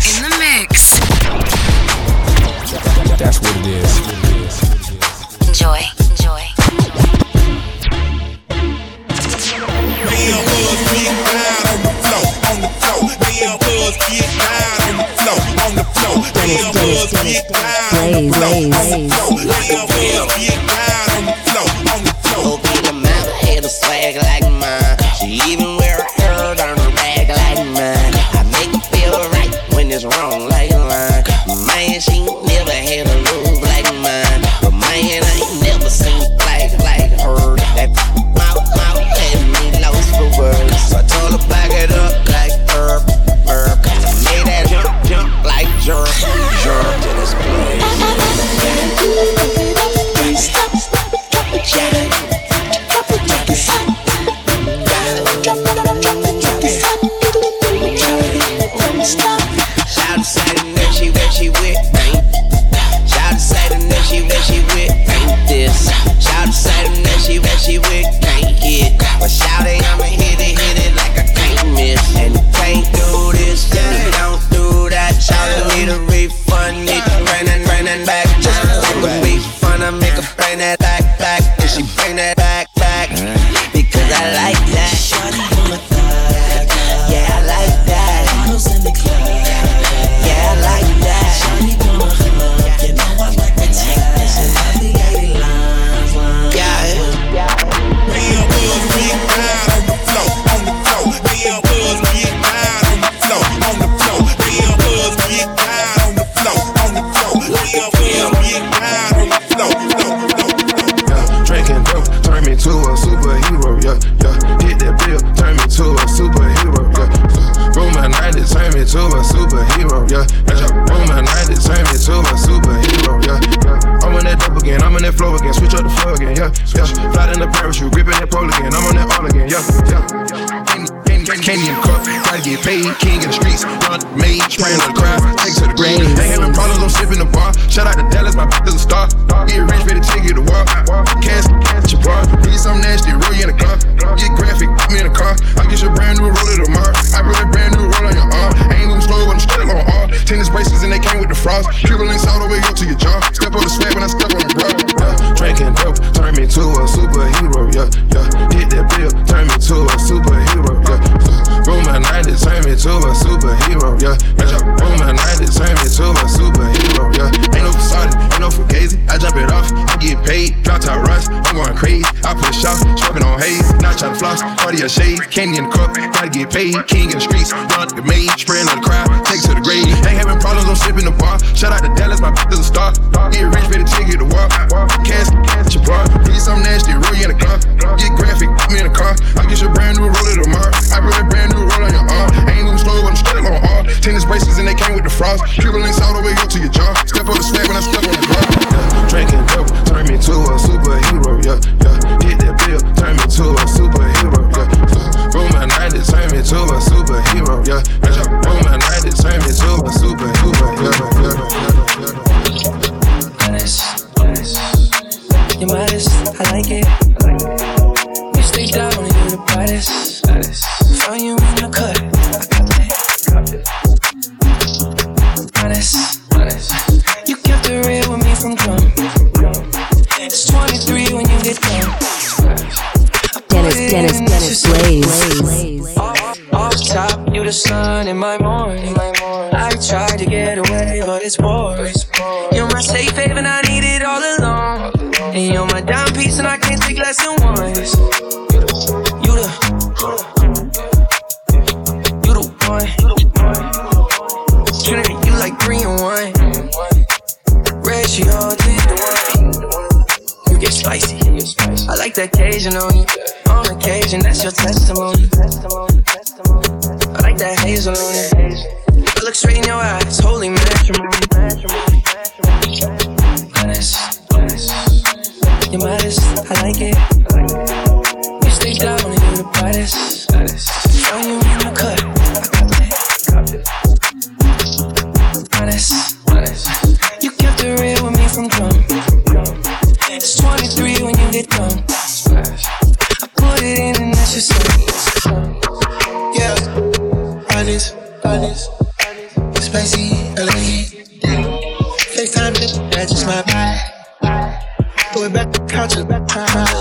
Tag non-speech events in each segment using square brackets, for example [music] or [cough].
mix. In the mix. That's what it is. Enjoy. Enjoy. Me and Buzz get down on the floor, on the floor. Me and Buzz get down on the floor, on the floor. Me and Buzz get down on the floor, on the floor. Me and Buzz get down on the floor, on the floor. Hope your mama had a swag like a superhero, yeah, yeah. Hit that bill, turn me to a superhero, yeah. At night, it turn me to a superhero, yeah. Boom at night, turn me to a superhero, yeah, yeah. I'm on that dope again, I'm on that flow again, switch up the flow again, yeah, yeah. Fly in the parachute, gripping that pole again, I'm on that all again, yeah, yeah. In the cup, gotta get paid, king in the streets, run made, spraying on the crowd, take to the grave. Ain't having problems, I'm sipping the bar. Shout out to Dallas, my is a star. Get rich, better take it to walk. Cash, cash, your bar. Need some nasty, roll you in the car. Get graphic, put me in the car. I get your brand new roller tomorrow. I put a brand new roll on your uh. arm. Ain't moving slow, but I'm still on R. Uh. Tennis braces and they came with the frost. Cuban links all the way up to your jaw. Step on the swag when I step on the bra. Yeah. Drinking dope, turn me to a superhero. Yeah, yeah. Hit that bill, turn me to a superhero. Yeah. Boom at night, it turn me to a superhero. Yeah, yeah. Boom at night, turn me to a superhero. Yeah. Ain't no facade, ain't no fugazi. I jump it off, I get paid. Drop top rush, I'm going crazy. I put shots, smoking on haze. Not trying to floss, party a shade. Candy in cup, gotta get paid. King in the streets, run the maid. Spraying on the crowd, take to the grave. Ain't having problems, I'm sipping the bar. Shout out to Dallas, my is a star. Get rich, better take it to walk. Cash, cash, your bar. Need some nasty, roll you in the car. Get graphic, put me in the car. I get your brand new roller tomorrow. I put a brand new roll on your arm. Ain't moving slow, I'm still on R. Tennis braces and they came with the frost. Links all the way up to your jaw. Step on the swag when I step on the car. Yeah. Drinking dope, turn me to a superhero. Yeah, yeah. Hit that bill, turn me to a superhero. Yeah. At night, it turn me to a superhero. Yeah, yeah. Boom at night, it turn me to a superhero. Yeah, yeah, yeah, yeah. honest, honest. You're modest, I like it. You stay down and you're the brightest. Found you in the cut, I got that. Honest, honest. You kept it real with me from jump. It's 23 when you get done. Dennis, Dennis, Dennis Blaze. The sun in my morning. I tried to get away, but it's boring. You're my safe haven, I need it all along. And you're my dime piece, and I can't take less than once. You the, you the one. Trinity, you like three and one. All did the one. You get spicy. I like the occasion on you. On occasion, that's your testimony. That hazel on it. I look straight in your eyes, holy matrimony. Honest, honest. You're modest, I like it. You stay down and you're the brightest. Found you in the cut. Honest, honest. You kept it real with me from jump. It's 23 when you get done. Honest, honest. spicy, I like it. FaceTime, that's just my vibe. Throw it back to back to spicy.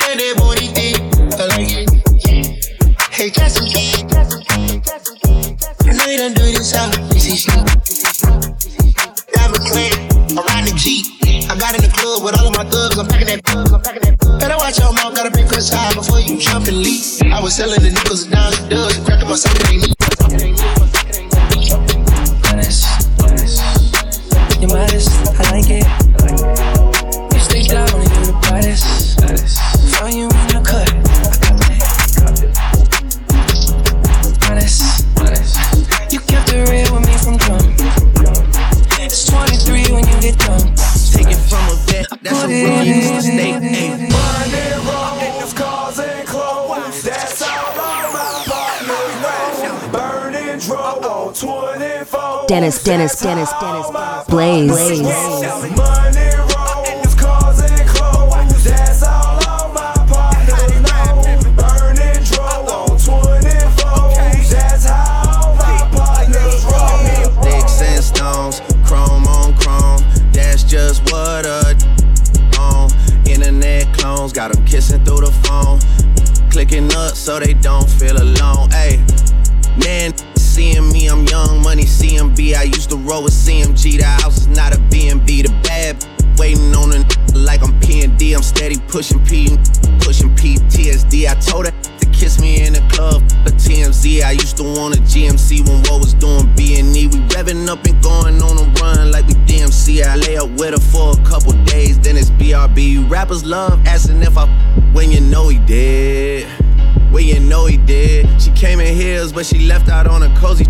That it. Hey. I know you done do this out. This is you. Diamond clan, around the G. I got in the club with all of my thugs. I'm packing that bugs. I'm packing that. Better watch your mouth. Gotta break us high before you jump and leap. I was selling the nickels and dimes and dubs. Cracking myself in the Dennis, Dennis, Dennis, Dennis, Blaze. Blaze. Got them kissing through the phone. Clicking up so they don't feel alone. Ayy, man, seeing me, I'm young money CMB. I used to roll with CMG. The house is not a B&B. The bad waiting on a like I'm P&D. I'm steady pushing P, pushing PTSD. I told her to kiss me in the club. A TMZ. I used to want a GMC when what was doing B&E. We revving up and going on a run like we DMC. I lay up with her for a couple days, then it's BRB. Rappers love asking if I when you know he did. When you know he did. She came in heels, but she left out on a cozy.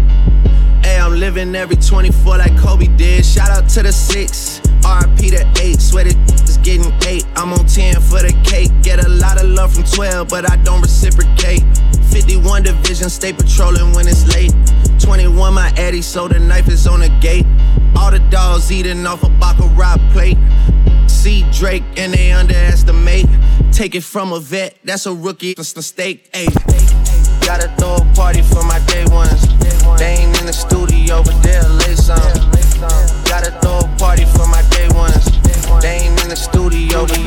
Hey, I'm living every 24 like Kobe did. Shout out to the six, RP to eight. Swear it is getting eight. I'm on 10 for the cake. Get a lot of love from 12, but I don't reciprocate. 51 division, stay patrolling when it's late. 21 my Eddie, so the knife is on the gate. All the dogs eating off a baccarat plate. See Drake and they underestimate. Take it from a vet, that's a rookie mistake. Ayy. Gotta throw a party for my day ones. They ain't in the studio, but they'll lay some. Gotta throw a party for my day ones. They ain't in the studio, but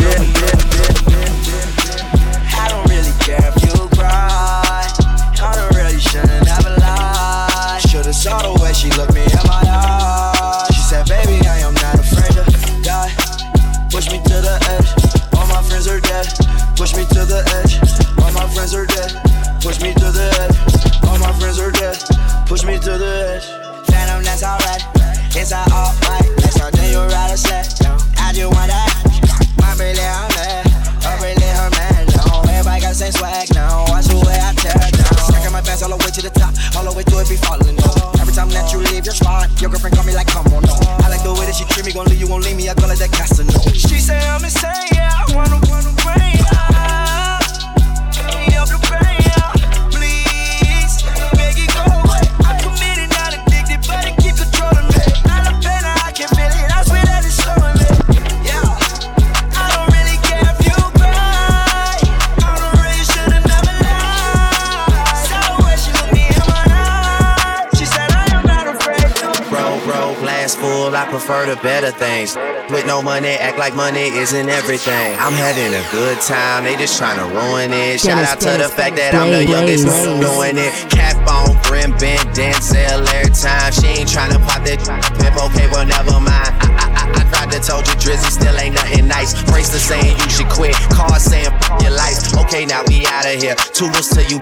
money isn't everything. I'm having a good time, they just tryna ruin it. Shout out to the fact that I'm the youngest Blaze. doing it. Cap on, brim bent, Denzel every time. She ain't tryna pop that pimp, okay, well, never mind. I, I, I, I tried to told you, Drizzy still ain't nothing nice. Bracelet saying you should quit, car saying your life. Okay, now we outta here. Tools to you.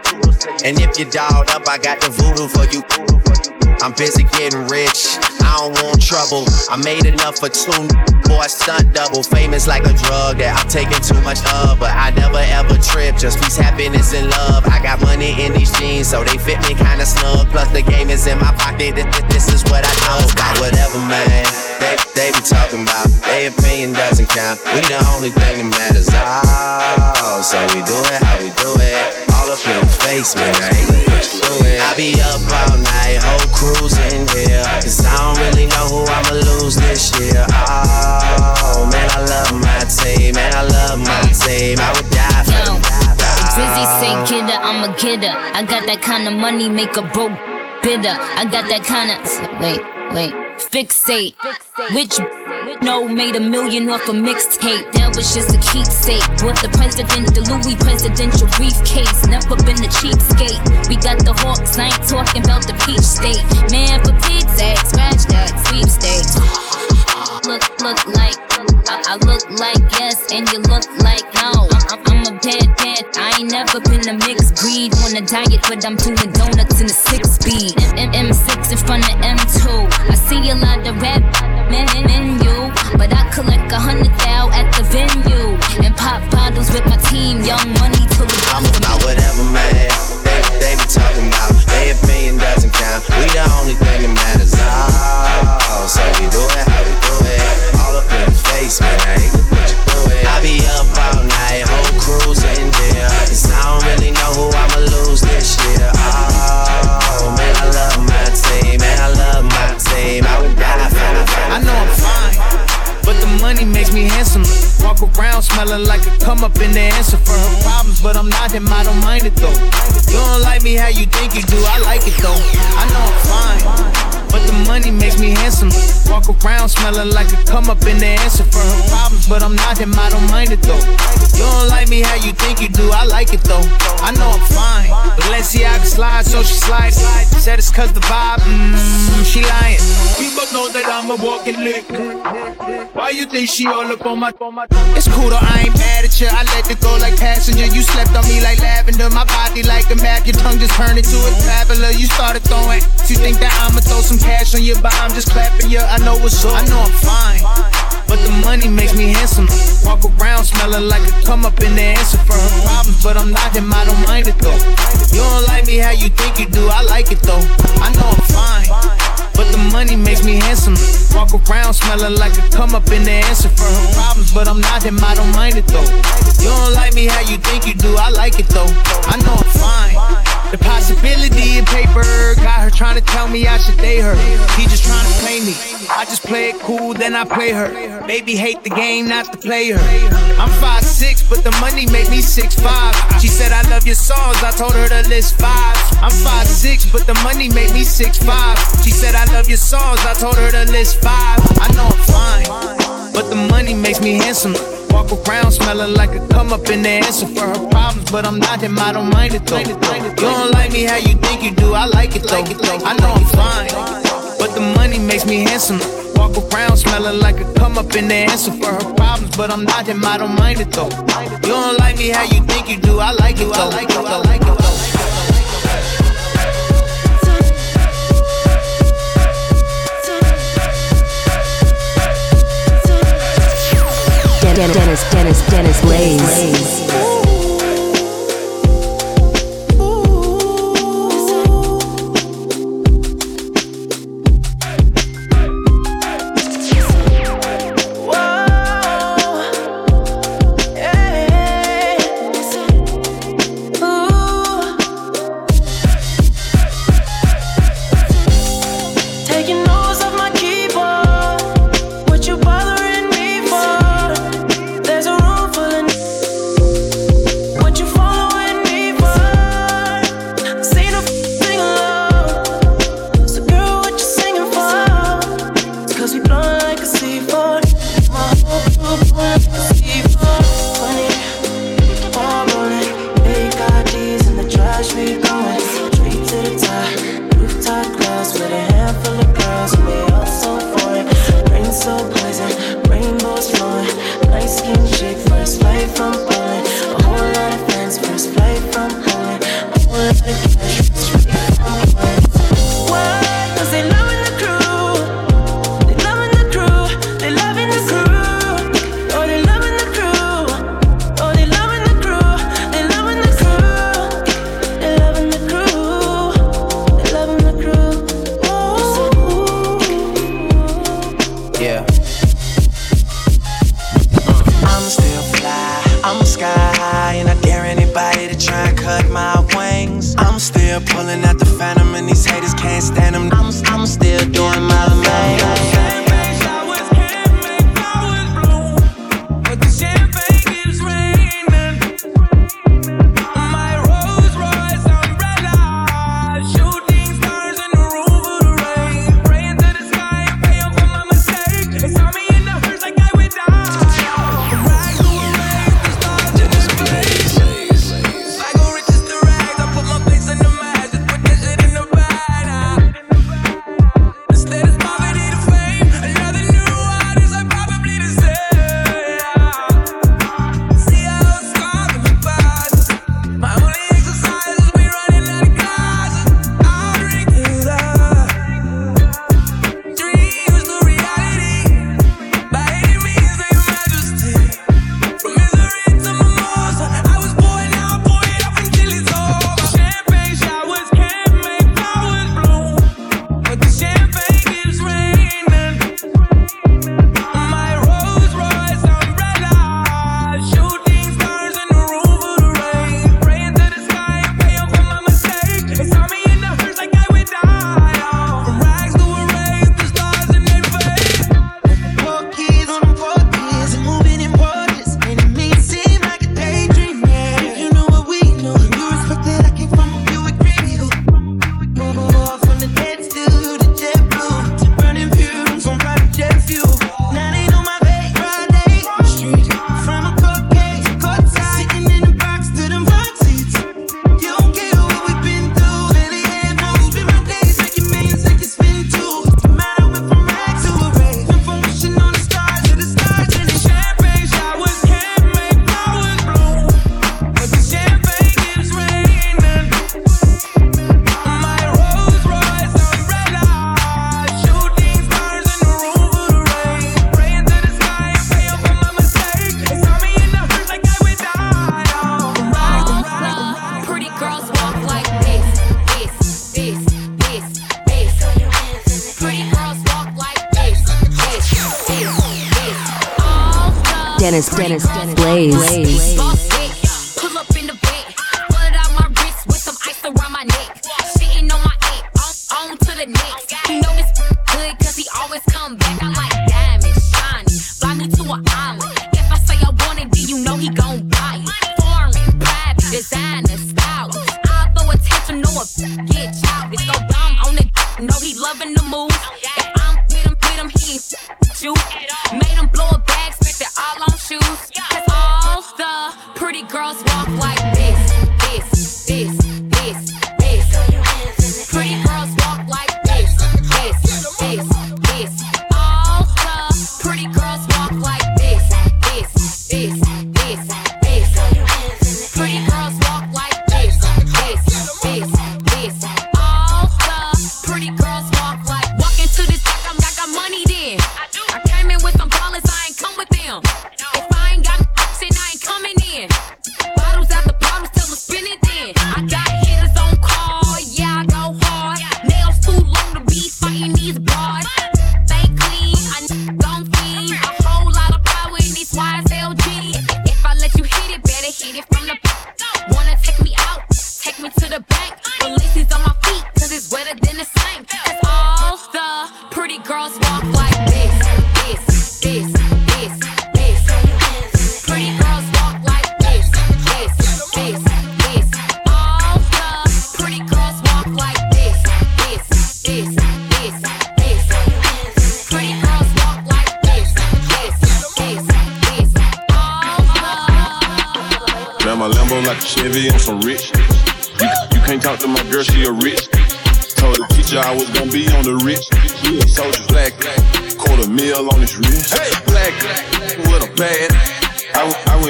And if you dolled up, I got the voodoo for you. I'm busy getting rich. I don't want trouble. I made enough for two. Boy, stunt double. Famous like a drug that I'm taking too much of. But I never ever trip. Just peace, happiness, and love. I got money in these jeans, so they fit me kinda snug. Plus, the game is in my pocket. This, is what I know. About whatever, man. They, they be talking about. Their opinion doesn't count. We the only thing that matters. Oh, so we do it how we do it. All up in face, man. I ain't gonna put you through it. I be up all night, whole cruising here. Cause I don't really know who I'ma lose this year. Oh, man, I love my team. Man, I love my team. I would die for them. Busy sinking getter, I'm a getter. I got that kind of money, make a broke bitter. I got that kind of. Wait, wait. Fixate. Which no made a million off a mixtape. That was just a keepsake. Bought the president, the Louis presidential briefcase. Never been a cheapskate. We got the hawks, I ain't talking about the peach state. Man, for Pete's sake, scratch that sweepstakes. Look, look like. I, I look like yes, and you look like no. I'm, I'm a bad, bad. I ain't never been a mixed breed on a diet, but I'm doing donuts in a six speed. M- M- M6 in front of M2. I see a lot of rap men in you, but I collect a hundred thou at the venue and pop bottles with my team. Young money till the I'm about whatever, man. They, they be talking about their opinion doesn't count. We the only thing that matters. Oh, so we do it how we do it. All up in the face, man. I hate to put you through it. I be up all night, whole crew's in there. Cause I don't really know who I'ma lose this year. Oh, man, I love my team. Man, I love my team. I would die for I know I'm fine, but the money makes me handsome. Walk around smelling like a come up in the answer for her problems, but I'm not him, I don't mind it though. You don't like me how you think you do, I like it though. I know I'm fine, but the money makes me handsome. Walk around smelling like a come up in the answer for her problems, but I'm not him, I don't mind it though. You don't like me how you think you do, I like it though. I know I'm fine, but let's see I can slide, so she slides. Said it's cause the vibe, mmm, she lying. People know that I'm a walking lick. Why you think she all up on my, on my It's cool though, I ain't mad at you. I let it go like passenger. You slept on me like lavender. My body like a map. Your tongue just turned into a traveler. You started throwing. You think that I'ma throw some cash on you, but I'm just clapping you. I know what's up. I know I'm fine. But the money makes me handsome. Walk around smelling like a come up in the answer for her problems, but I'm not him. I don't mind it though. You don't like me how you think you do. I like it though. I know I'm fine. But the money makes me handsome. Walk around smelling like a come up in the answer for her problems, but I'm not him, I don't mind it though. You don't like me how you think you do, I like it though. I know I'm fine. The possibility in paper got her trying to tell me I should date her. He just trying to play me. I just play it cool, then I play her. Baby hate the game, not the player. I'm 5'6, but the money make me 6'5. She said I love your songs, I told her to list five. I'm 5'6, but the money make me 6'5. She said I love your songs, I told her to list five. I know I'm fine, but the money makes me handsome. Walk around smelling like a come up in the answer for her problems, but I'm not him, I don't mind it though. You don't like me how you think you do, I like it though. I know I'm fine, but the money makes me handsome. Walk around smelling like a come up in the answer for her problems, but I'm not him, I don't mind it though. You don't like me how you think you do, I like it though. I like it though. Dennis, Dennis, Dennis, Dennis Blaze. Around my neck. Shitting on my head, on, on to the next. You know this good cause he always come back. I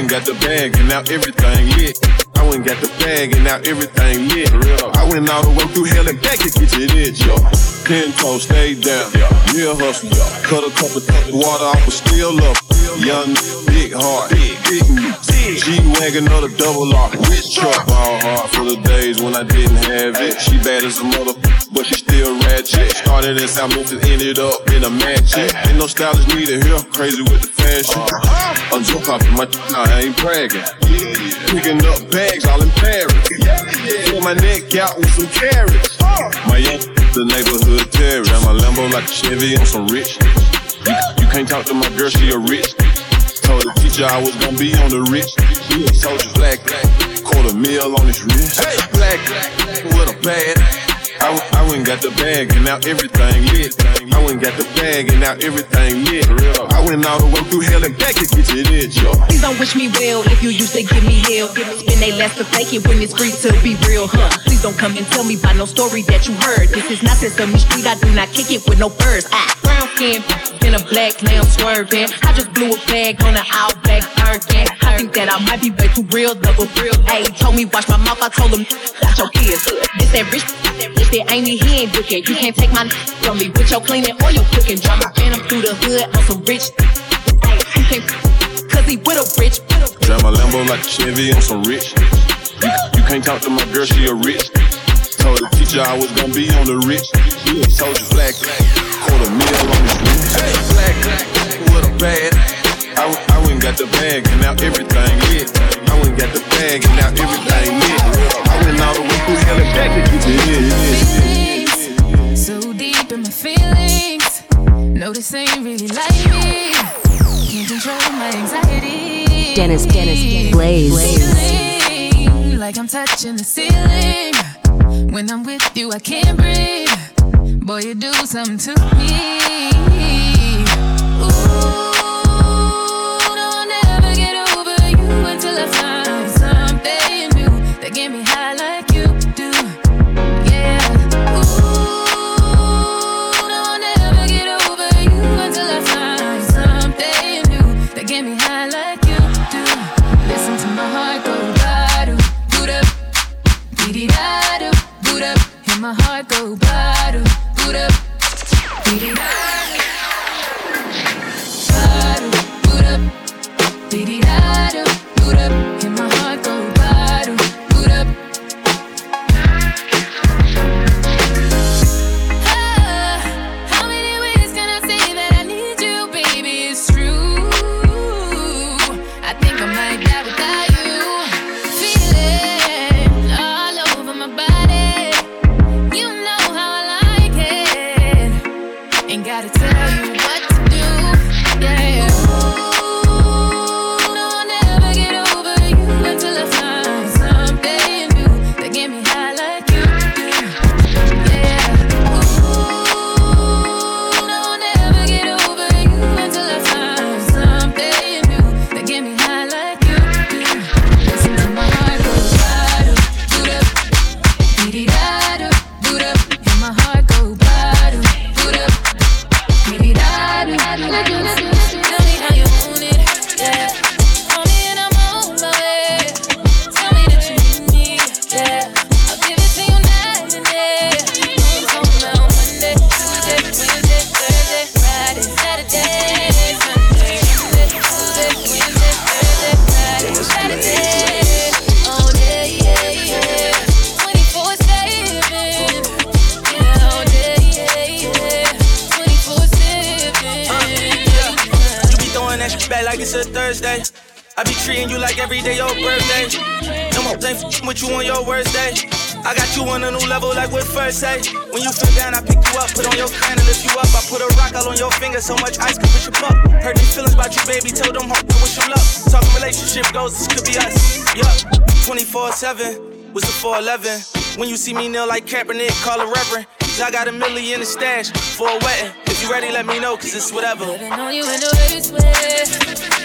got the bag and now everything lit. I went got the bag and now everything lit. I went all the way through hell and back to get to this, yo. Ten toes, stay down. Real hustle, cut a couple of water off, but still up. Young, big heart, big, big, G-Wagon or the double R. Rich truck, all hard for the days when I didn't have it. She bad as a mother, but she still ratchet. Started in South Memphis, ended up in a mansion. Ain't no stylist needed here, crazy with the fashion. I'm so popping my nah, I ain't bragging. Picking up bags all in Paris. Fill my neck out with some carats. My young, the neighborhood terror. Got my Lambo like a Chevy on some rich. You, you can't talk to my girl, she a rich. Told the teacher I was gonna be on the rich. Yeah, soldier black, quarter mil on his wrist. Black, with a bad. I, I went got the bag and now everything lit. I went got the bag and now everything lit. I went all the way through hell and back to get to this, yo. Please don't wish me well if you used to give me hell. Spend they last to fake it when it's free to be real, huh? Please don't come and tell me by no story that you heard. This is not Sesame Street, I do not kick it with no birds. I brown skin, in a black lamb swerving. I just blew a bag on an all black. I think that I might be way too real, double real. Hey, told me watch my mouth, I told him got your kids. This that rich, this that ain't me, he ain't looking. You can't take my from me with your cleaning or your cooking. Drop my phantom through the hood on some rich. Hey, you can't, cause he with a rich. Drive my Lambo like a Chevy on some rich. You, you can't talk to my girl, she a rich. Told the teacher I was gonna be on the rich. Yeah, soldier black, quarter mil on his wrist. Black, with a bad. I, w- I went got the bag and now everything lit. I went and got the bag and now everything lit. I went all the way through hell and back to get to. So deep in my feelings. No, this ain't really like me. Can't control my anxiety. Dennis, Dennis, Dennis, Blaze. Feeling like I'm touching the ceiling. When I'm with you, I can't breathe. Boy, you do something to me. I be treating you like every day your birthday. No more ain't with you on your worst day. I got you on a new level like with first aid. When you feel down, I pick you up, put on your crown and lift you up. I put a rock all on your finger, so much ice could put you up. Heard these feelings about you, baby, tell them hope to wish you luck. Talking relationship goals, this could be us. Yup, 24-7, was the 411. When you see me kneel like Kaepernick, call a reverend. Cause I got a million in the stash for a wedding. If you ready, let me know, cause it's whatever. Living on you in the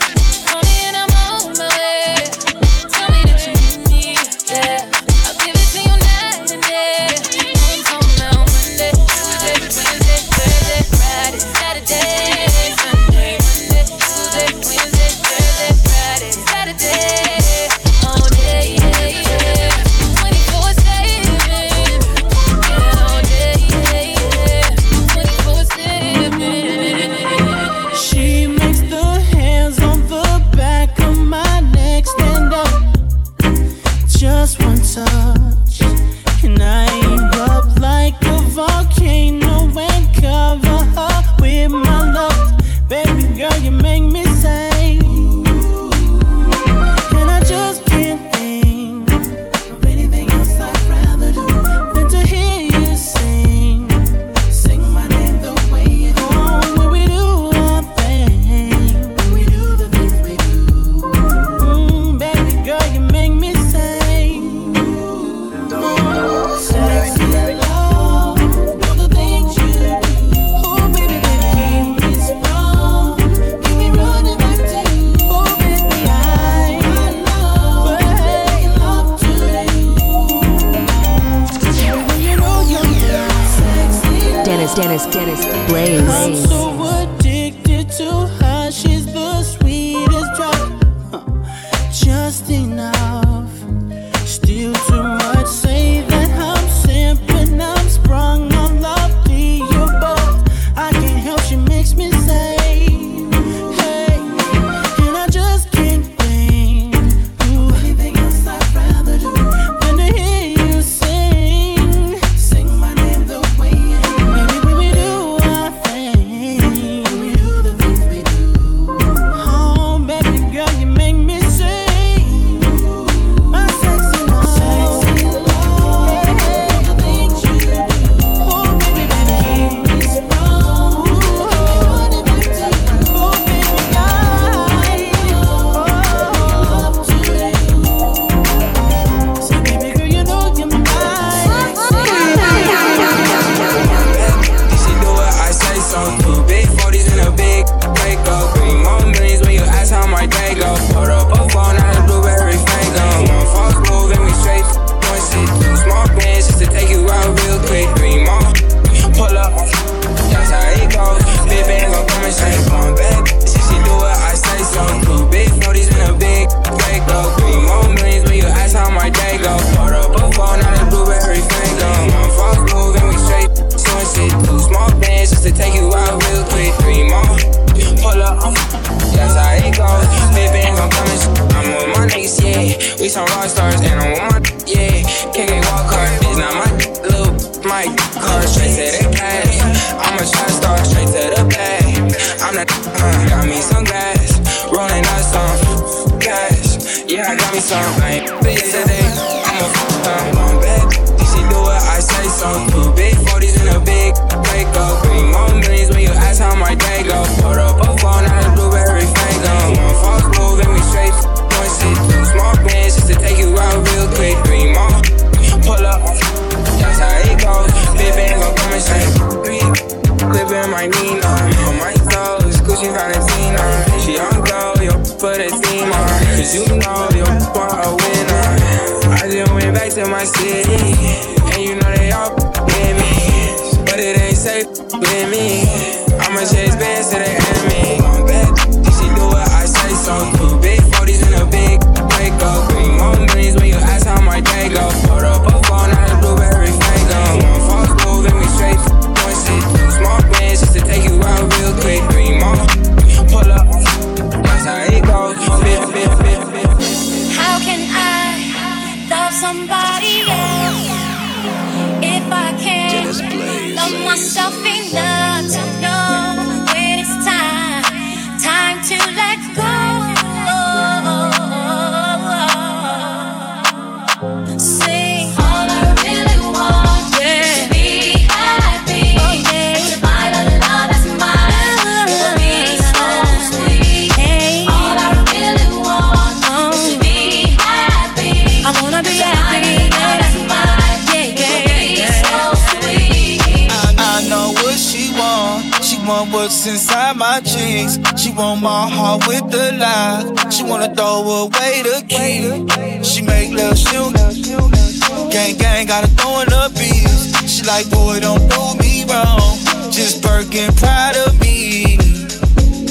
inside my jeans. She want my heart with the lock. She wanna throw away the key. She make love, she don't Gang, gang, gotta throw in the beats. She like, boy, don't do me wrong. Just Birkin, proud of me.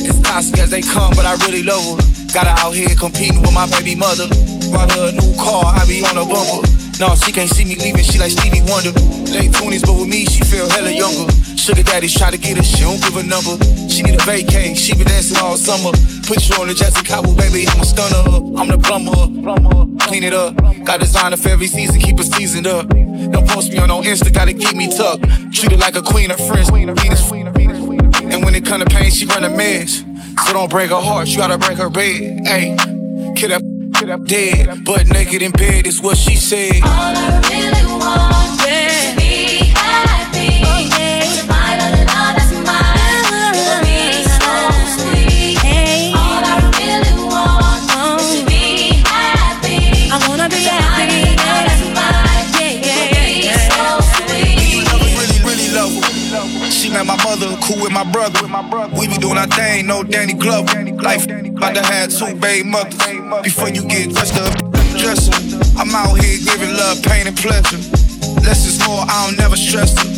As toxic as they come, but I really love her. Got her out here competing with my baby mother. Brought her a new car, I be on a bumper. No, she can't see me leaving, she like Stevie Wonder. Late 20s, but with me, she feel hella younger. Sugar daddies try to get her, she don't give a number. She need a vacay, she been dancing all summer. Put you on the Jessica Cabo, baby, I'm a stunner. I'm the plumber, clean it up. Got designer for every season, keep it seasoned up. Don't post me on no Insta, gotta keep me tucked. Treat her like a queen of French. Venus. And when it come to pain, she run a mess. So don't break her heart, you gotta break her bed. Hey, kid up, kid up dead. but naked in bed is what she said. All I really want is my brother. We be doing our thing, no Danny Glover. Life about to have two baby mothers. Before you get dressed up, dresser. I'm out here giving love, pain, and pleasure. Less is more, I don't never stress her.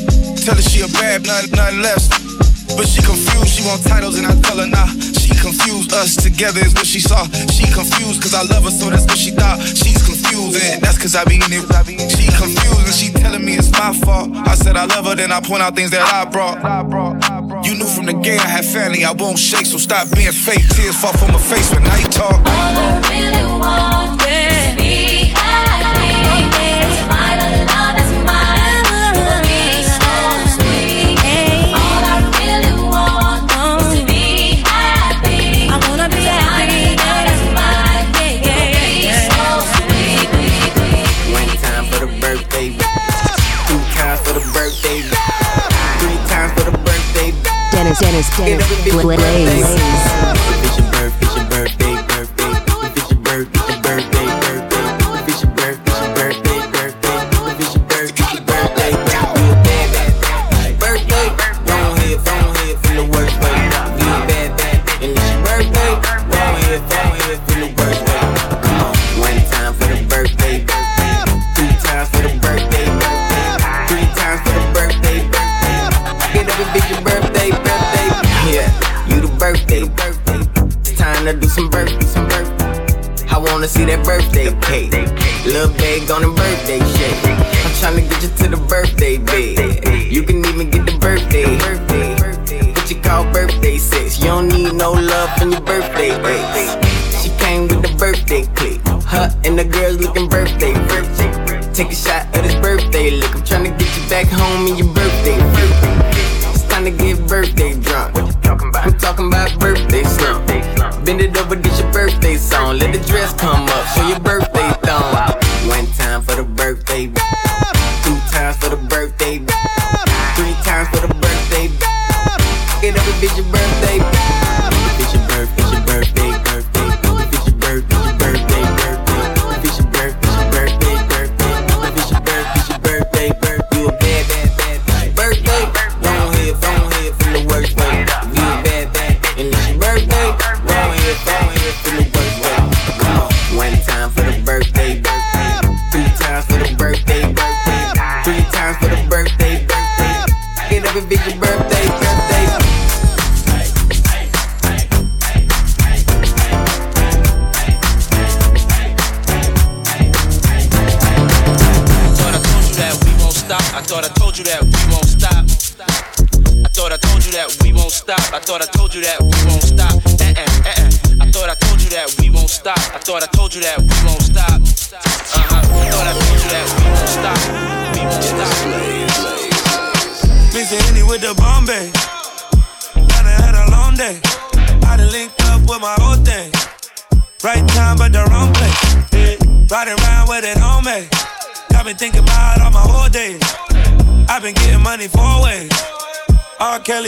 Tell her she a bad, nothing, nothing less. But she confused, she want titles, and I tell her nah. She confused, us together is what she saw. She confused, cause I love her, so that's what she thought. She's confused, and that's cause I be in it. She confused, and she telling me it's my fault. I said I love her, then I point out things that I brought. You knew from the gate I had family, I won't shake, so stop being fake. Tears fall from my face when I talk. All I really want Dennis, Dennis, Dennis, Blaze. It's your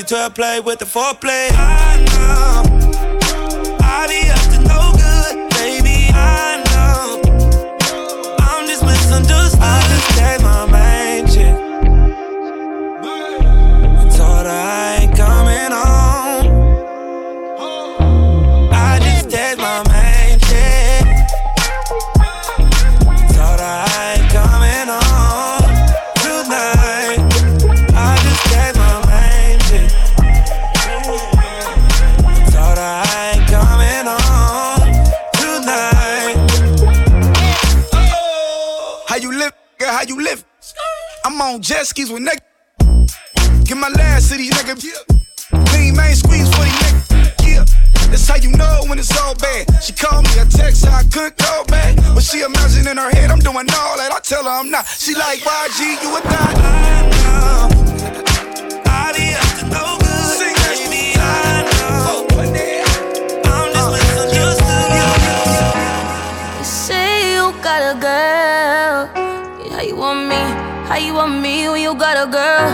12 play with the foreplay. On jet skis with niggas. Get my last to these niggas. Clean main squeeze for these niggas. Yeah. That's how you know when it's all bad. She called me, I text her, I couldn't call back. But she imagine in her head, I'm doing all that. I tell her I'm not. She like, YG, you a thot. I know. I How you want me when you got a girl?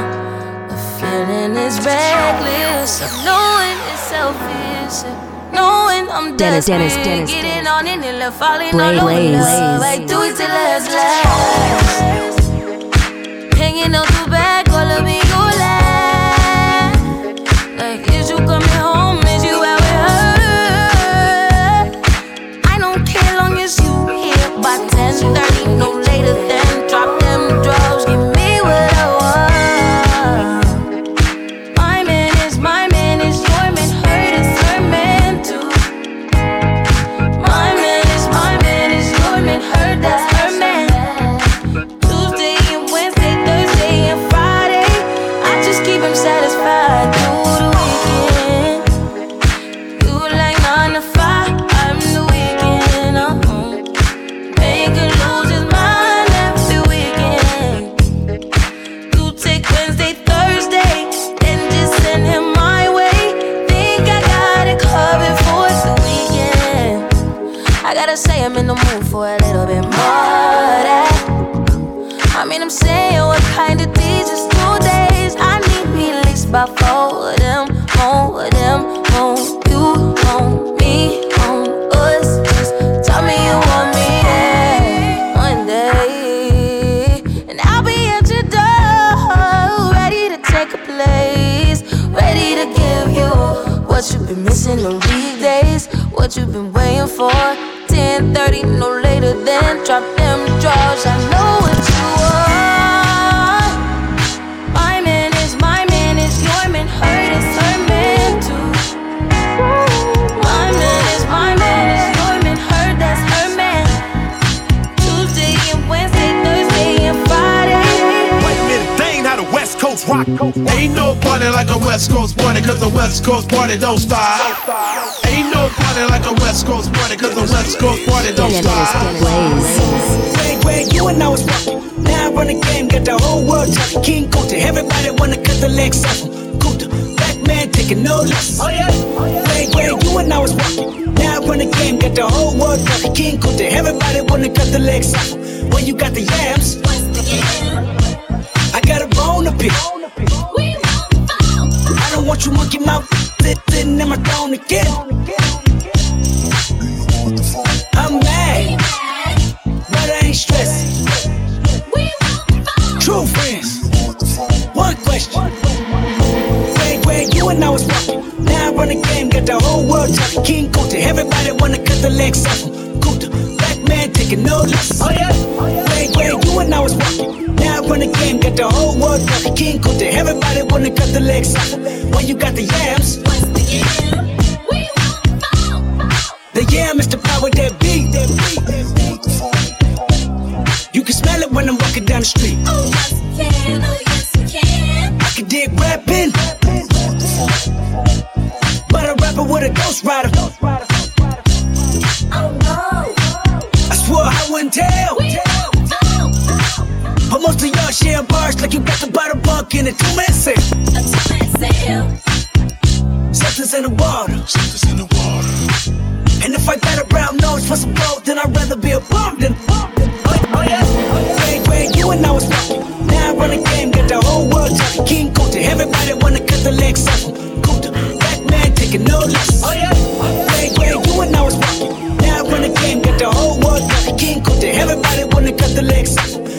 The feeling is reckless. Knowing it's selfish. Knowing I'm Dennis, desperate. Dennis, Dennis, Getting on in and left falling Blaze, all over Blaze. love. I do it till last last. Hanging out the back, four of them, more them, more you, more me, more us. Just tell me you want me yeah, one day, and I'll be at your door, ready to take a place, ready to give you what you've been missing on weekdays, what you've been waiting for. 10:30, no later than drop them drawers. I know what Ain't no party like a West Coast party, cause the West Coast party don't stop. Ain't no party like a West Coast party, cause the West Coast party don't stop. Wait, wait, you and I was walking. Now I run the game, got the whole world talking. King Kunta, everybody wanna cut the legs off him. Kunta, black man taking no losses. Oh yeah, oh, Wait, wait, you and I was walking. Now I run the game, got the whole world talking. King Kunta, everybody wanna cut the legs off him. When you got the yams, I got a bone to pick. I want you monkey mouth sitting in my throne again. I'm mad, but I ain't stressing. True friends. One question. Wait, wait, you and I was walking. Now I run the game, got the whole world talking. King Kunta, everybody wanna cut the legs off him man taking no less. Oh yeah, oh yeah. Wait, wait, you and I was walking. Now I run the game, got the whole world talking. King Kunta, everybody wanna cut the legs off. When you got the yams, what's the yam? We won't. The yam is the power that be. That be, that be. You can smell it when I'm walking down the street. Oh yes, we can. Oh yes, we can. I can dig rapping, but a rapper with a ghost rider. Ghost rider. tell. tell, tell. But most of y'all share bars like you got to buy the buck in a two minute sale. Something's in the water. Something's in the water. And if I got a brown nose for some gold, then I'd rather be a bum than a bum. Than, oh, yeah. Wait, wait, you and I was cut the legs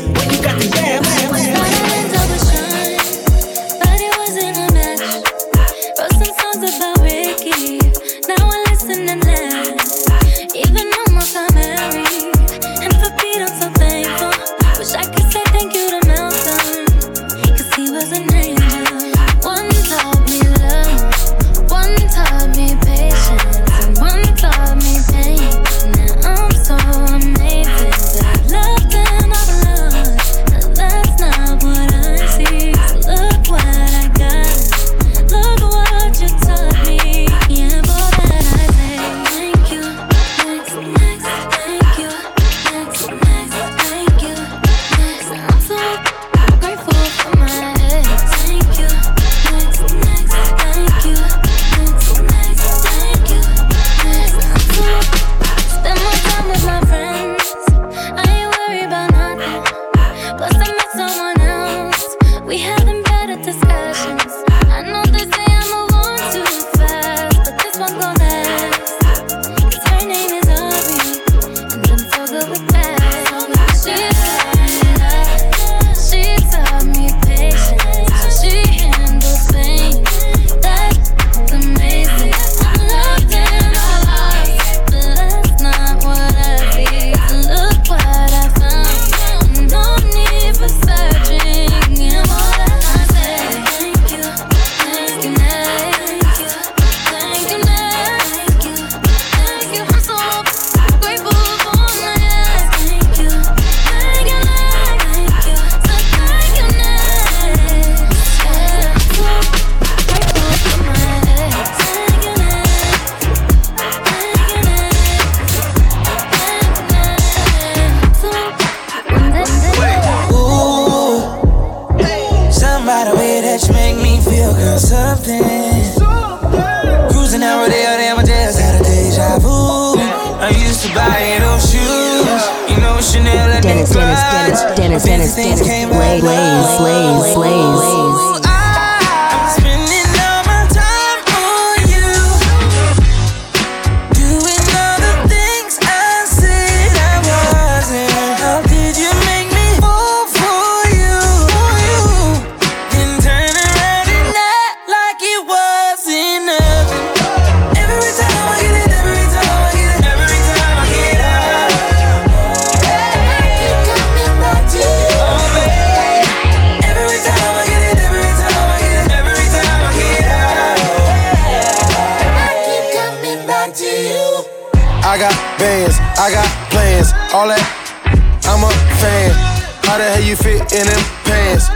How the hell you fit in them pants?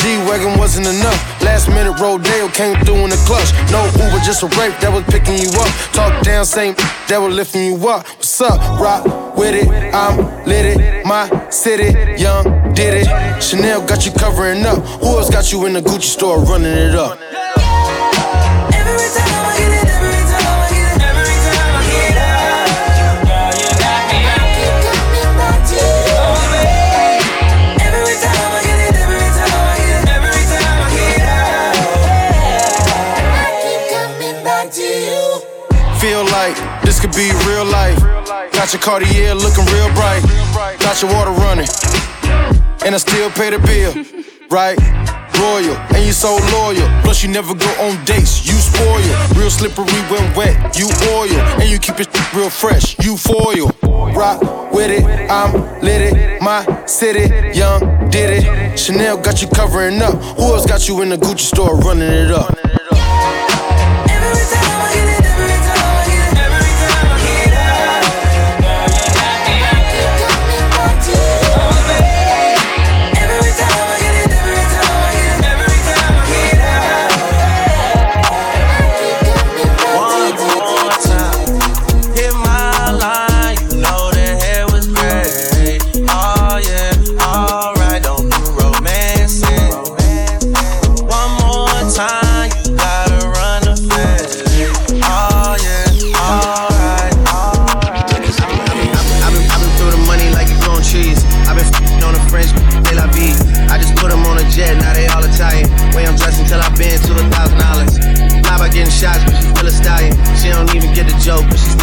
G-Wagon wasn't enough. Last minute Rodeo came through in the clutch. No Uber, just a rape that was picking you up. Talk down, same that was lifting you up. What's up? Rock with it, I'm lit it. My city, young did it. Chanel got you covering up. Who else got you in the Gucci store running it up? real life. Got your Cartier looking real bright. Got your water running. And I still pay the bill, [laughs] right? Royal, and you so loyal. Plus, you never go on dates, you spoil. Real slippery when wet, you oil. And you keep it real fresh, you foil. Rock with it, I'm lit it. My city, young, did it. Chanel got you covering up. Who else got you in the Gucci store running it up?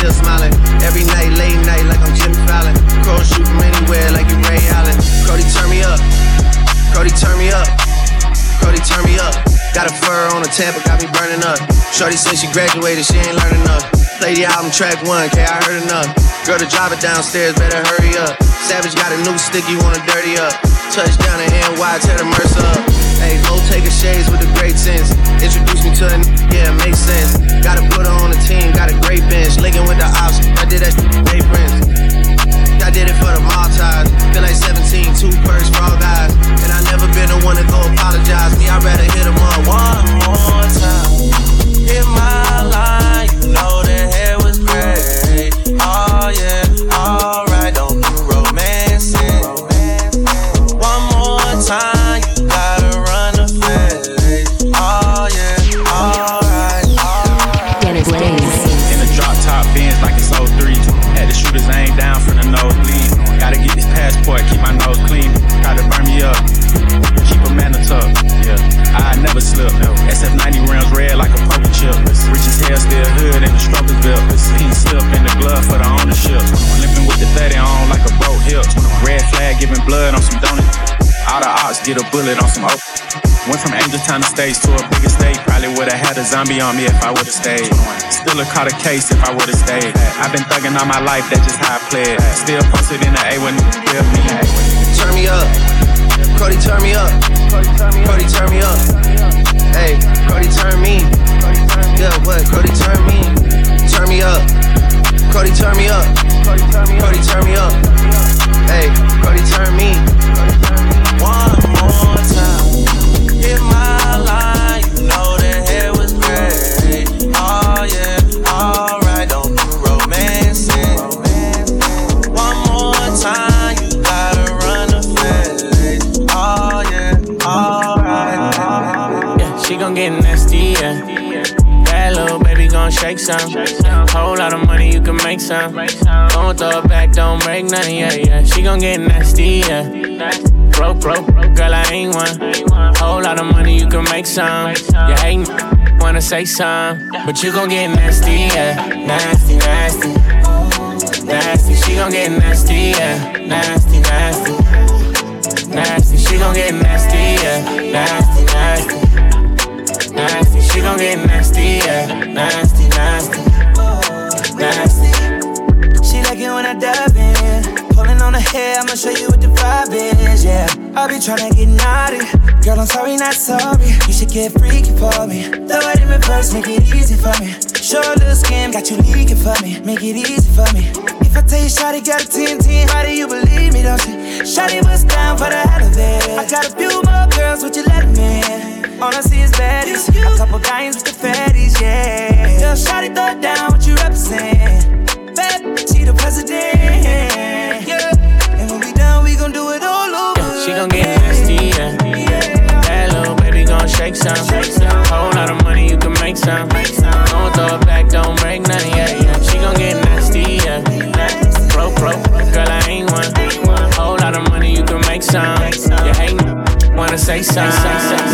Still smiling. Every night, late night, like I'm Jimmy Fallon. Crow shoot from anywhere, like you Ray Allen. Cody, turn me up. Cody, turn me up. Cody, turn me up. Got a fur on the Tampa, got me burning up. Shorty said she graduated, she ain't learning enough. Play the album track one, K, I heard enough. Girl, to drive it downstairs, better hurry up. Savage got a new stick, you wanna dirty up. Touchdown in NY, tear the Mercer up. Hey, take a shades with a great sense. Introduce me to a n- yeah, it makes sense. Gotta put her on the team, got a great bench. Linking with the ops, I did that great friends. I did it for the Maltese. Feel like 17, two perks all guys. And I never been the one to go apologize. Me, I'd rather hit 'em up one more time. Hit my line, you know the hair was great. Oh yeah, giving blood on some donuts. All the ops get a bullet on some oak. Went from Angel Town to stage to a bigger stage. Probably would've had a zombie on me if I would've stayed. Still a caught a case if I would've stayed. I've been thugging all my life, that's just how I played. Still posted in the A when feel me. Turn me up. Cody, turn me up. Cody, turn me up. Hey, Cody, turn me. Yeah, what? Cody, turn me. Turn me up. Cody, turn me up. Cody, turn me up. Hey, Cody, turn me. One more time. Broke, girl, I ain't one. Whole lot of money, you can make some. You hating, wanna say some. But you gon' get nasty, yeah. Nasty, nasty. Nasty, she gon' get nasty, yeah. Nasty, nasty. Nasty, she gon' get nasty, yeah. Nasty, nasty. Nasty, she gon' get nasty, yeah. Nasty, nasty. Nasty. I dive in. Pulling on her hair, I'ma show you what the vibe is, yeah. I be tryna get naughty. Girl, I'm sorry, not sorry. You should get freaky for me. Throw it in reverse, make it easy for me. Show a little skin, got you leaking for me. Make it easy for me. If I tell you Shotty got a 10 10, how do you believe me, don't you? Shotty was down for the hell of it. I got a few more girls, would you let me in? All I see is baddies. A couple dimes with the fatties, yeah. Yo, Shotty throw it down, what you represent? Bad, she the president, yeah. And when we done, we gon' do it all over. She gon' get nasty, yeah. That little baby gon' shake some. Whole lot of money, you can make some. Don't throw it back, don't break nothing, yeah, yeah. She gon' get nasty, yeah. Broke, broke, girl, I ain't one. Whole lot of money, you can make some. You hating, wanna say something.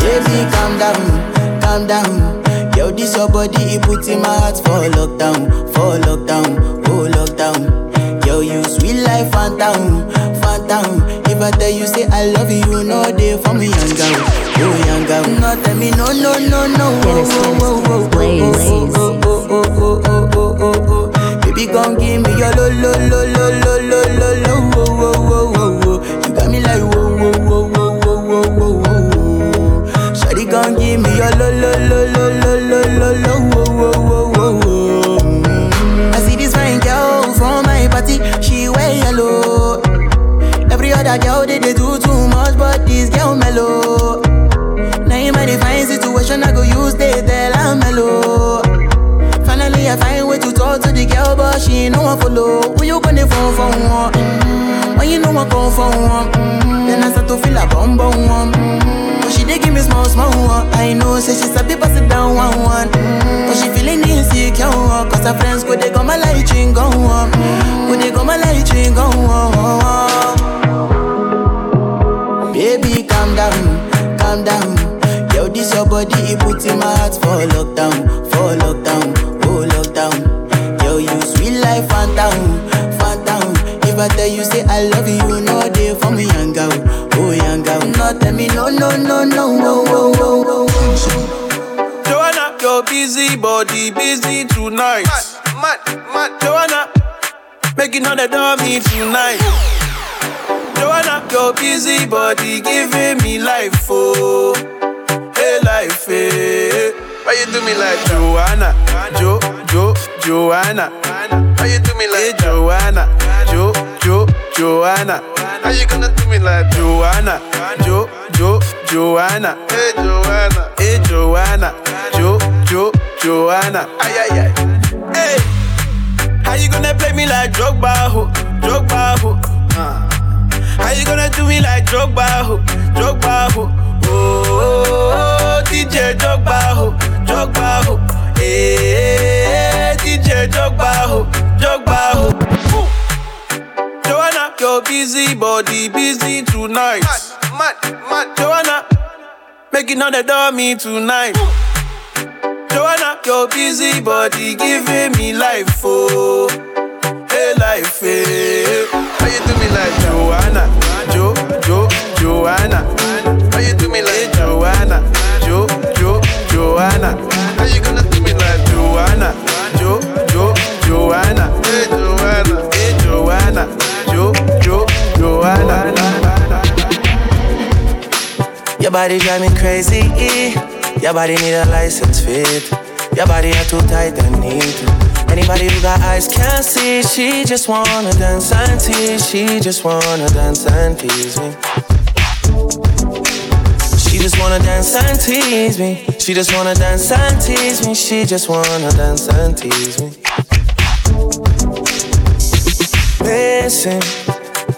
Baby, calm down, calm down. Yo, this your body, it puts in my heart for lockdown, for lockdown, oh lockdown. Yo, you sweet life, phantom, phantom. If I tell you say I love you, you know they for me young girl, oh young girl. No tell me no, no, no, no. Oh, oh, oh, oh, oh, oh, oh, oh, oh, oh, oh, oh, oh. Baby, gon' give me your lo, lo, lo, lo, lo, lo, lo, lo, I see this fine girl from my party, she wear yellow. Every other girl they, they do too much, but this girl mellow. Girl, she ain't no one follow. Who you gonna phone for one? Mm-hmm. When you know I come for one, mm-hmm. then I start to feel a bum bum one. Mm-hmm. But she dey give me small small one. I know, say she sabi pass it down one one. Mm-hmm. But she feeling insecure, one. cause her friends go they go my light go on. Go they go my light go on. Baby, calm down, calm down. Yo, this your body, it put in my heart for lockdown, for lockdown, oh lockdown. Yo, you sweet life, phantom, oh, phantom. Oh. If I tell you say I love you, you know they for me, young girl, oh, oh young girl. No, tell me no, no, no, no, no, no, no, no. Joanna, your busy body busy tonight. Mad, mad, mad. Joanna, making all the dummy tonight. Joanna, your busy body giving me life, oh, hey life, hey. Why you do me like? Joanna, Jo, Jo, Joanna. Why you do me like Hey that? Joanna, Jo, Jo, Joanna. How you gonna do me like? Joanna, Jo, Jo, Joanna. Hey Joanna, Hey Joanna, Jo, Jo, Joanna. ay ay ay. Hey, how you gonna play me like Drogba, ho, Drogba, ho? Uh. How you gonna do me like Drogba, ho, Drogba, ho? Oh, DJ Drogba, ho, Drogba, ho. Hey, DJ Drogba, ho, Drogba, ho. Joanna, your busy body busy tonight. Mad, mad, mad. Joanna, making all the dummy tonight. Joanna, your busy body giving me life, oh, hey life, hey. How you do me like? Joanna, Jo, Jo, Joanna, How you do me like? Joanna, Jo, Jo, Joanna, How you gonna Jo, Jo, Joanna, Hey Joanna, hey Joanna, Jo, Jo, Joanna. Your body drive me crazy. Your body need a license fit. Your body are too tight and neat. Anybody who got eyes can't see. She just wanna dance and tease. She just wanna dance and tease me. She just wanna dance and tease me. She just wanna dance and tease me. She just wanna dance and tease me. Missing.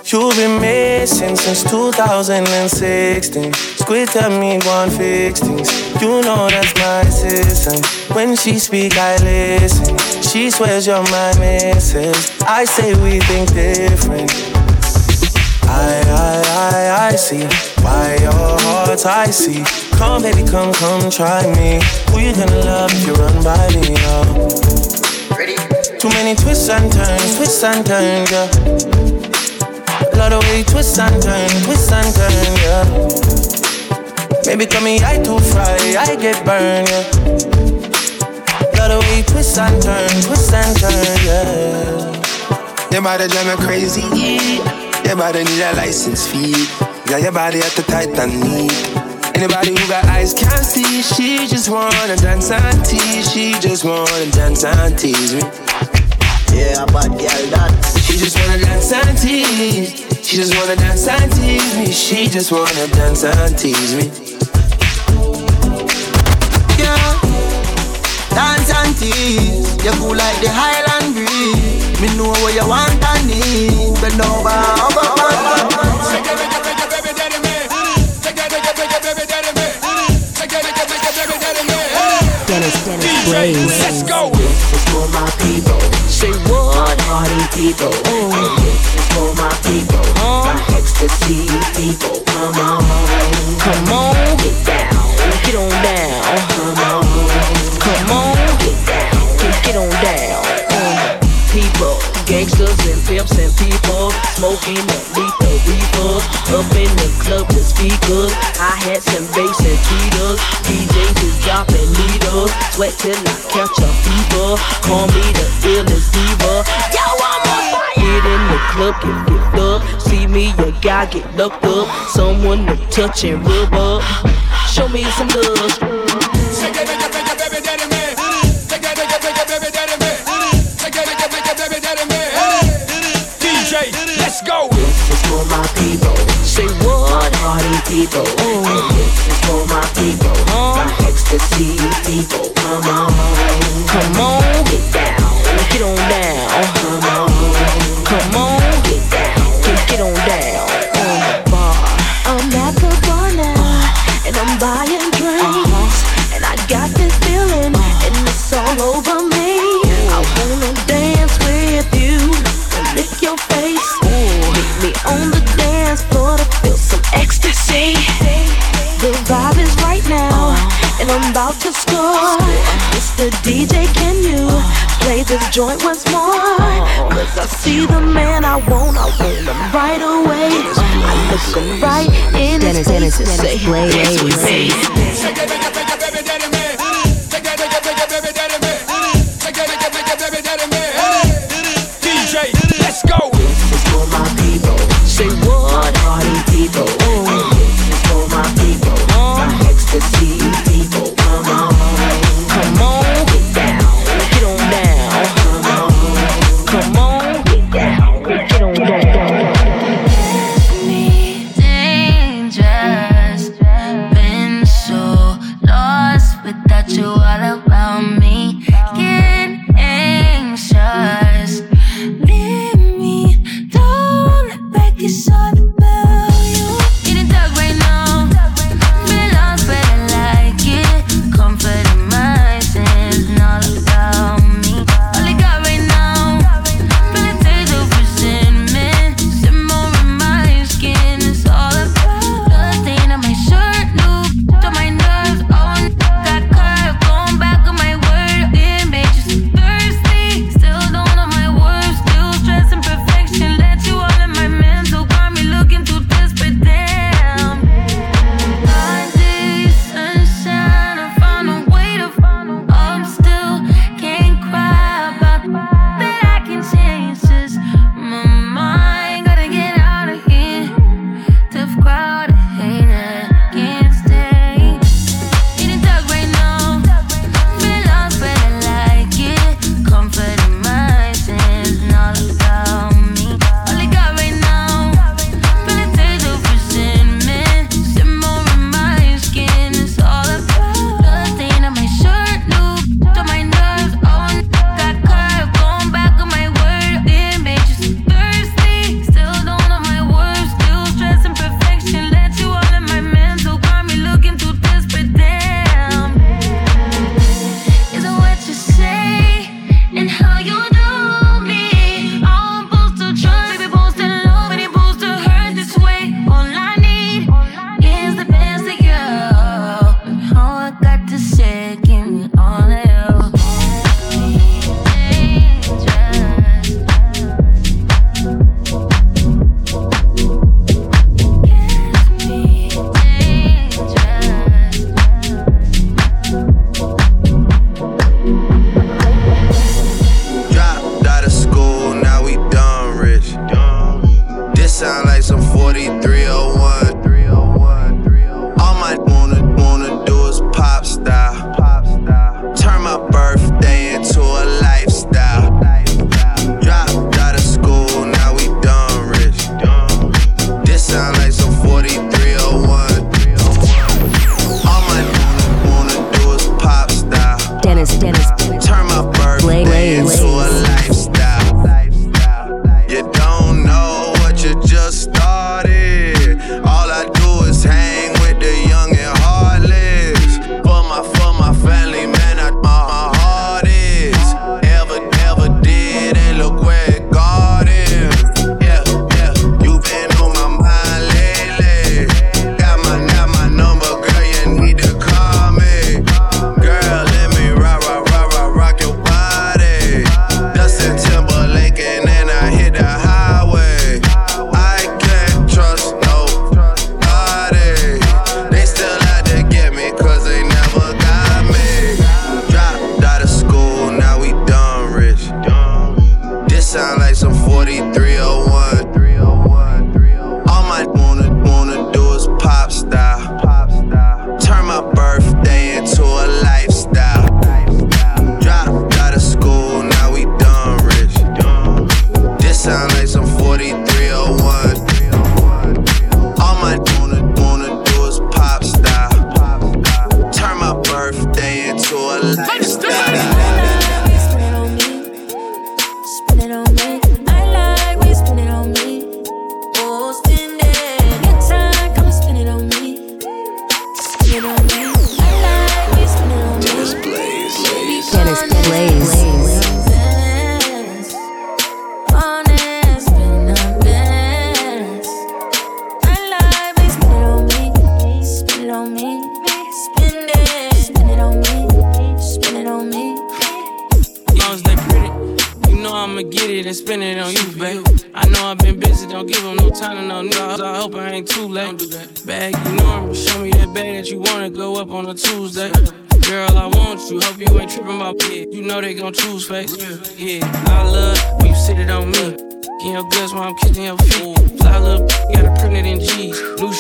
You've been missing since 2016. Squid tell me one fix things. You know that's my system. When she speak, I listen. She swears you're my missus. I say we think different. I, I, I, I see why your heart's icy. Come, baby, come, come, try me. Who you gonna love if you run by me? Oh. Too many twists and turns, twists and turns, yeah. Love the way you twist and turn, twist and turn, yeah. Baby, come me, I too fry, I get burned, yeah. Love the way you twist and turn, twist and turn, yeah. Your body drive me crazy. Your body need a license fee. Yeah, your body at the tight and neat. Anybody who got eyes can't see. She just wanna dance and tease. She just wanna dance and tease me. Yeah, bad girl that. She just wanna dance and tease. She just wanna dance and tease me. She just wanna dance and tease me. Yeah, dance and tease. You cool like the Highland breeze. Me know what you want and need. Bend over, Dennis, Dennis Let's go. This is for my people. Say what? Party people. And this is for my people. My ecstasy people. Come on. Come on. Get down. Get on down. Come on. Come on. Get down. Get, get on down. Gangsters and pimps and people smoking that lethal reefer up in the club with speakers, hi hats and bass and tweeters. DJs is dropping needles, sweat till I catch a fever. Call me the illest diva. Yo, I'm on fire. Get in the club, get picked up. See me, your guy get looked up. Someone to touch and rub up. Show me some love. People. Say what? Party people. And this is for my people. My ecstasy people. Come on. Come on. Get down. Get on down. Come on. Come about to score. Mr. DJ, can you play this joint once more? Cause I see the man I want, I want him right away. I look him right in his Dennis, Dennis, face and Dennis, say, Blaze. "Dance with me." DJ, let's go. This is for my people. Say what? Party people.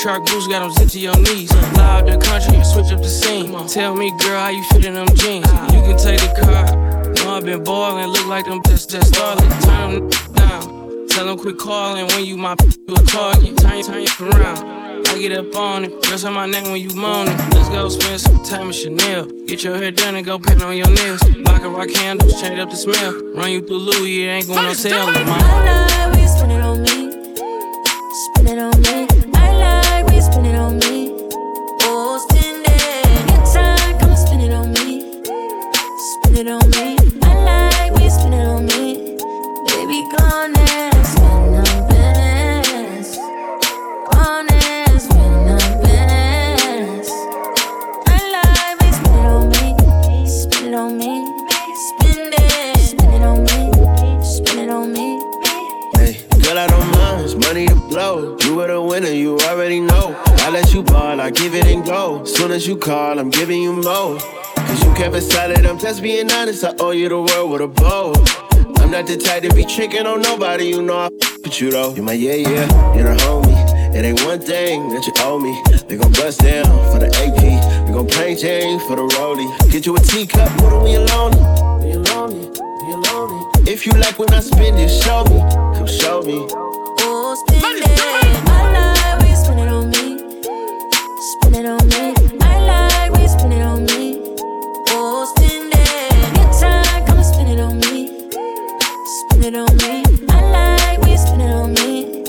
G's. Blue shark boots got them zip to your knees. Out the country and switch up the scene. Tell me, girl, how you fit in them jeans. You can take the car. Know I've been ballin', look like them just just started. Turn them down. Tell them quit calling when you my you a target. Turn, turn it around. I get up on it, dress on my neck when you moaning. Let's go spend some time with Chanel. Get your hair done and go paint on your nails. Lock and rock candles, change up the smell. Run you through Louis, it ain't going no Mama. like when you spend it on me. Spend it on me. It on me. I like when you spend it on me. Baby, spend on and spend on business. I like on me. On me. It. On me. On me. Hey, girl, I don't mind. It's money to blow. You were the winner, you already know. I let you ball, I give it and go. Soon as you call, I'm giving you more. You kept it solid, I'm just being honest. I owe you the world with a bow. I'm not the type to be tricking on nobody, you know I f- with you though. You my yeah, yeah, you're a homie. It ain't one thing that you owe me. We gon' bust down for the AP. We gon' plain Jane for the rollie. Get you a teacup, lonely, when you're lonely. If you like when I spend it, show me. Come show me. Oh, spend it. When you spend it on me. Spend it on me. It on me. I like when you it on me.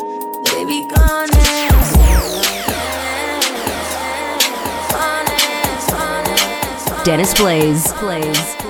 Baby, gone. Dennis Blaze. Blaze.